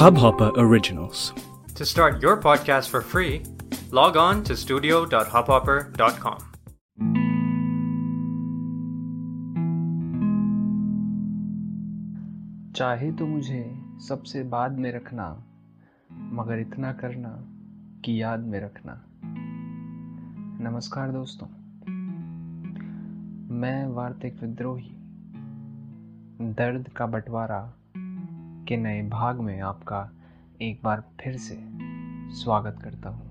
Hubhopper Originals. To start your podcast for free, log on to studio.hubhopper.com. चाहे तो मुझे सबसे बाद में रखना मगर इतना करना कि याद में रखना नमस्कार दोस्तों मैं वार्तिक विद्रोही दर्द का बंटवारा के नए भाग में आपका एक बार फिर से स्वागत करता हूँ।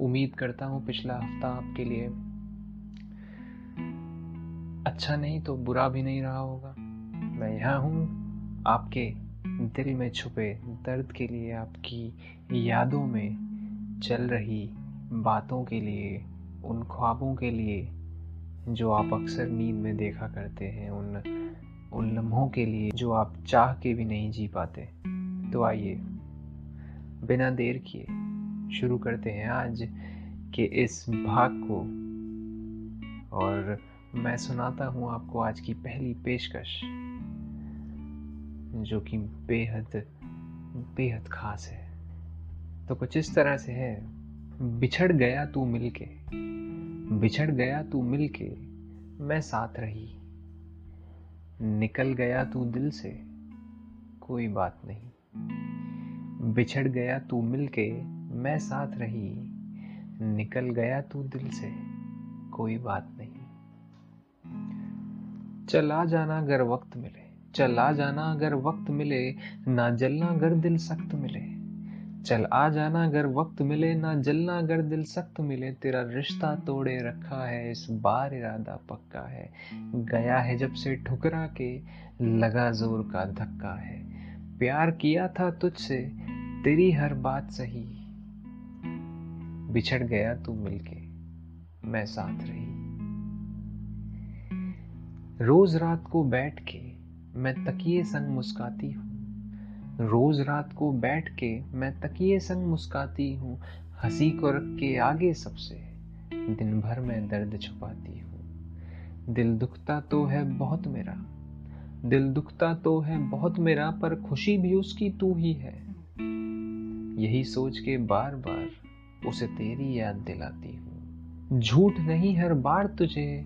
उम्मीद करता हूँ पिछला हफ़्ता आपके लिए अच्छा नहीं तो बुरा भी नहीं रहा होगा। मैं यहाँ हूँ, आपके दिल में छुपे दर्द के लिए, आपकी यादों में चल रही बातों के लिए, उन ख्वाबों के लिए जो आप अक्सर नींद में देखा करते हैं, उन उन लम्हों के लिए जो आप चाह के भी नहीं जी पाते। तो आइए, बिना देर किए शुरू करते हैं आज के इस भाग को। और मैं सुनाता हूँ आपको आज की पहली पेशकश, जो कि बेहद बेहद खास है। तो कुछ इस तरह से है, बिछड़ गया तू मिलके। बिछड़ गया तू मिलके, मैं साथ रही। निकल गया तू दिल से, कोई बात नहीं। बिछड़ गया तू मिलके, मैं साथ रही। निकल गया तू दिल से, कोई बात नहीं। चला जाना अगर वक्त मिले, चला जाना अगर वक्त मिले, ना जलना अगर दिल सख्त मिले। चल आ जाना, अगर वक्त मिले ना जलना, अगर दिल सख्त मिले, तेरा रिश्ता तोड़े रखा है, इस बार इरादा पक्का है। गया है जब से ठुकरा के, लगा ज़ोर का धक्का है। प्यार किया था तुझसे, तेरी हर बात सही। बिछड़ गया तू मिलके, मैं साथ रही। रोज रात को बैठ के, मैं तकिए संग मुस्काती हूँ। रोज रात को बैठ के मैं तकिए संग मुस्काती हूँ, हँसी को रख के आगे सबसे। दिन भर मैं दर्द छुपाती हूँ। दिल दुखता तो है बहुत मेरा, दिल दुखता तो है बहुत मेरा, पर खुशी भी उसकी तू ही है। यही सोच के बार बार उसे तेरी याद दिलाती हूँ। झूठ नहीं हर बार तुझे,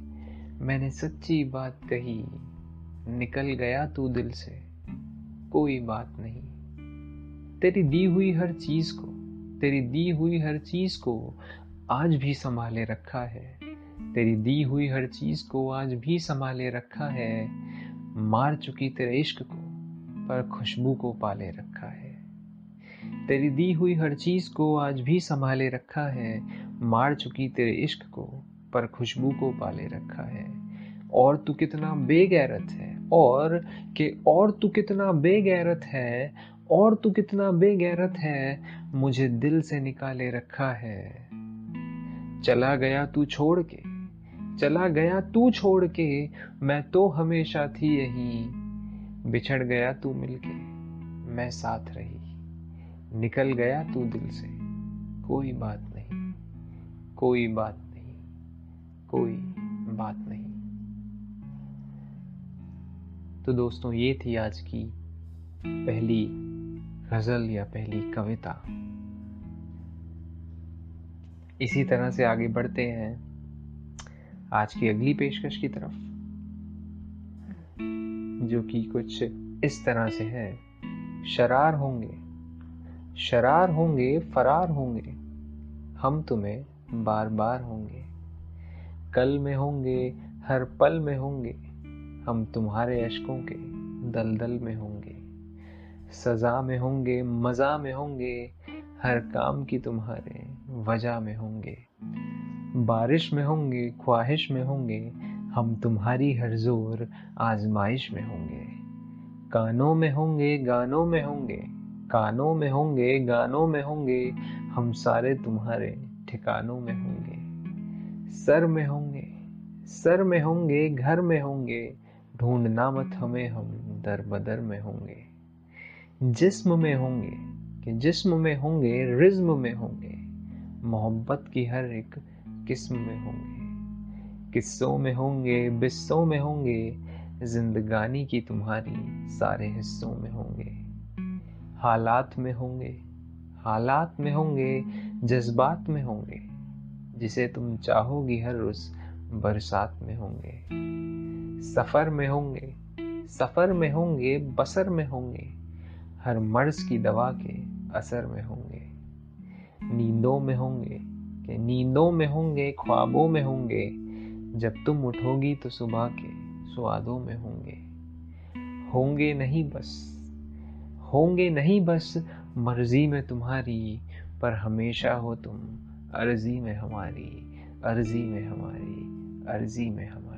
मैंने सच्ची बात कही, निकल गया तू दिल से। कोई बात नहीं। तेरी दी हुई हर चीज़ को, तेरी दी हुई हर चीज़ को आज भी संभाले रखा है। तेरी दी हुई हर चीज़ को आज भी संभाले रखा है। मार चुकी तेरे इश्क को, पर खुशबू को पाले रखा है। तेरी दी हुई हर चीज़ को आज भी संभाले रखा है। मार चुकी तेरे इश्क को, पर खुशबू को पाले रखा है। और तू कितना बेगैरत है। और के और तू कितना बेगैरत है, और तू कितना बेगैरत है, मुझे दिल से निकाले रखा है। चला गया तू छोड़ के, चला गया तू छोड़ के, मैं तो हमेशा थी यही। बिछड़ गया तू मिलके, मैं साथ रही। निकल गया तू दिल से, कोई बात नहीं, कोई बात नहीं, कोई बात नहीं। तो दोस्तों, ये थी आज की पहली गज़ल या पहली कविता। इसी तरह से आगे बढ़ते हैं आज की अगली पेशकश की तरफ़, जो कि कुछ इस तरह से है। शरार होंगे शरार होंगे, फरार होंगे, हम तुम्हें बार बार होंगे। कल में होंगे, हर पल में होंगे। हम तुम्हारे अशकों के दलदल में होंगे सजा में होंगे मज़ा में होंगे हर काम की तुम्हारे वजह में होंगे बारिश में होंगे ख्वाहिश में होंगे हम तुम्हारी हर ज़ोर आजमाइश में होंगे कानों में होंगे गानों में होंगे कानों में होंगे गानों में होंगे हम सारे तुम्हारे ठिकानों में होंगे सर में होंगे सर में होंगे घर में होंगे ढूंढना मत हमें, हम दर बदर में होंगे। जिस्म में होंगे, कि जिस्म में होंगे, रिज्म में होंगे, मोहब्बत की हर एक किस्म में होंगे। किस्सों में होंगे, बिस्सों में होंगे, जिंदगानी की तुम्हारी सारे हिस्सों में होंगे। हालात में होंगे, हालात में होंगे, जज्बात में होंगे, जिसे तुम चाहोगी हर उस बरसात में होंगे। सफ़र में होंगे, सफ़र में होंगे, बसर में होंगे, हर मर्ज की दवा के असर में होंगे। नींदों में होंगे के नींदों में होंगे, ख्वाबों में होंगे, जब तुम उठोगी तो सुबह के स्वादों में होंगे। होंगे नहीं बस, होंगे नहीं बस, मर्ज़ी में तुम्हारी, पर हमेशा हो तुम अर्जी में हमारी, अर्जी में हमारी, अर्जी में हमारी।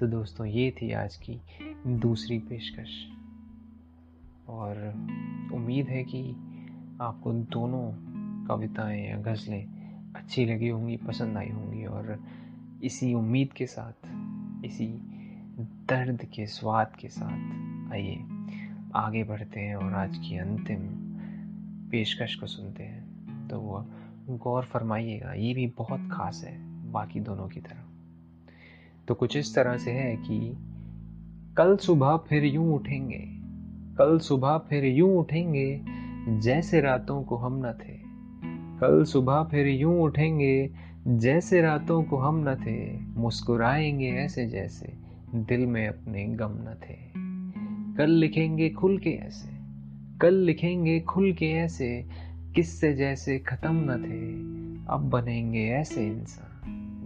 तो दोस्तों, ये थी आज की दूसरी पेशकश। और उम्मीद है कि आपको दोनों कविताएँ या गज़लें अच्छी लगी होंगी, पसंद आई होंगी। और इसी उम्मीद के साथ, इसी दर्द के स्वाद के साथ आइए, आगे बढ़ते हैं और आज की अंतिम पेशकश को सुनते हैं। तो वो गौर फरमाइएगा, ये भी बहुत ख़ास है, बाकी दोनों की तरह तो कुछ इस तरह से है कि कल सुबह फिर यूँ उठेंगे, कल सुबह फिर यूँ उठेंगे जैसे रातों को हम न थे। कल सुबह फिर यूँ उठेंगे जैसे रातों को हम न थे, मुस्कुराएँगे ऐसे जैसे दिल में अपने गम न थे। कल लिखेंगे खुल के ऐसे, कल लिखेंगे खुल के ऐसे, किससे जैसे खत्म न थे, अब बनेंगे ऐसे इंसान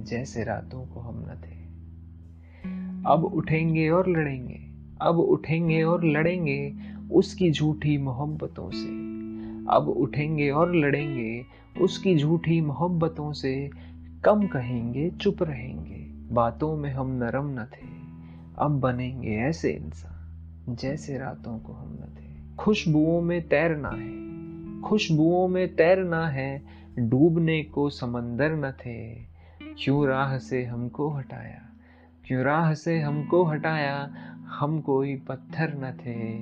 जैसे रातों को हम अब उठेंगे और लड़ेंगे, अब उठेंगे और लड़ेंगे उसकी झूठी मोहब्बतों से। अब उठेंगे और लड़ेंगे उसकी झूठी मोहब्बतों से। कम कहेंगे, चुप रहेंगे, बातों में हम नरम न थे। अब बनेंगे ऐसे इंसान, जैसे रातों को हम न थे। खुशबुओं में तैरना है, खुशबुओं में तैरना है, डूबने को समंदर न थे। क्यों राह से हमको हटाया? क्यों राह से हमको हटाया? हम कोई पत्थर न थे।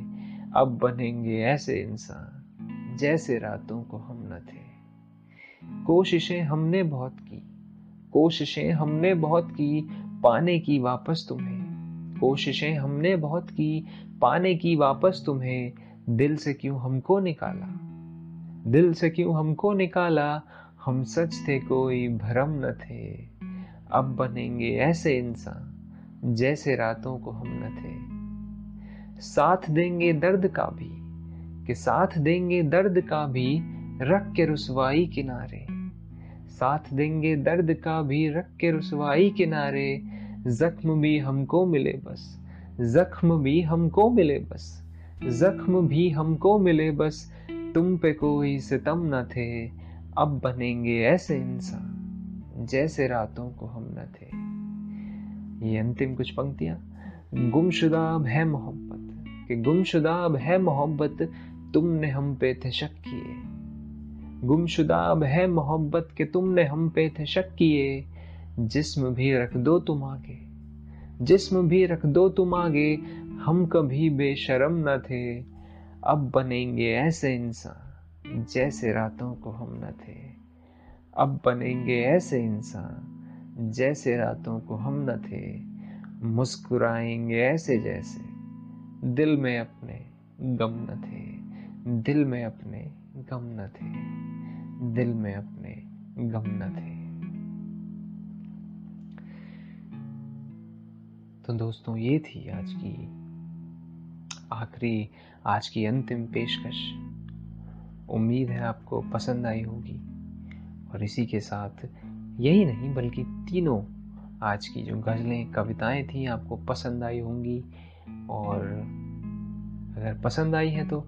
अब बनेंगे ऐसे इंसान, जैसे रातों को हम न थे। कोशिशें हमने बहुत की, कोशिशें हमने बहुत की पाने की वापस तुम्हें। कोशिशें हमने बहुत की पाने की वापस तुम्हें। दिल से क्यों हमको निकाला? दिल से क्यों हमको निकाला? हम सच थे, कोई भरम न थे। अब बनेंगे ऐसे इंसान जैसे रातों को हम न थे। साथ देंगे दर्द का भी, कि साथ देंगे दर्द का भी रख के रुसवाई किनारे। साथ देंगे दर्द का भी रख के रसवाई किनारे, जख्म भी हमको मिले बस, जख्म भी हमको मिले बस, जख्म भी हमको मिले बस, तुम पे कोई सितम न थे, अब बनेंगे ऐसे इंसान, जैसे रातों को हम न थे। ये अंतिम कुछ पंक्तियाँ। गुमशुदा अब है मोहब्बत। कि गुमशुदा अब है मोहब्बत, तुमने हम पे थे शक किए। गुमशुदा अब है मोहब्बत, के तुमने हम पे थे शक किए। जिस्म भी रख दो तुम आगे। जिस्म भी रख दो तुम आगे, हम कभी बेशरम न थे। अब बनेंगे ऐसे इंसान, जैसे रातों को हम न थे। अब बनेंगे ऐसे इंसान जैसे रातों को हम न थे, मुस्कुराएँगे ऐसे जैसे। दिल में अपने गम न थे, दिल में अपने गम न थे, दिल में अपने गम न थे। तो दोस्तों, ये थी आज की आखिरी, आज की अंतिम पेशकश। उम्मीद है आपको पसंद आई होगी। और इसी के साथ यही नहीं, बल्कि तीनों आज की जो गज़लें, कविताएँ थी, आपको पसंद आई होंगी। और अगर पसंद आई है तो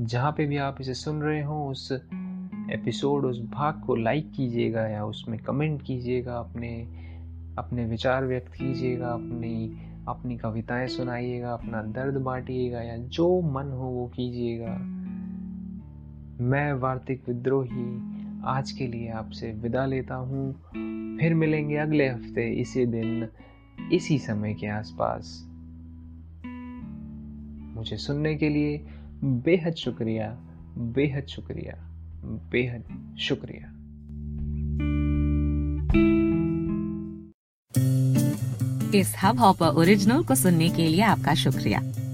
जहाँ पे भी आप इसे सुन रहे हो, उस एपिसोड, उस भाग को लाइक कीजिएगा या उसमें कमेंट कीजिएगा, अपने अपने विचार व्यक्त कीजिएगा, अपनी अपनी कविताएँ सुनाइएगा, अपना दर्द बांटिएगा या जो मन हो वो कीजिएगा। मैं वार्तिक विद्रोही आज के लिए आपसे विदा लेता हूँ। फिर मिलेंगे अगले हफ़्ते, इसी दिन, इसी समय के आसपास। मुझे सुनने के लिए बेहद शुक्रिया बेहद शुक्रिया बेहद शुक्रिया। इस हब हॉपर ओरिजिनल को सुनने के लिए आपका शुक्रिया।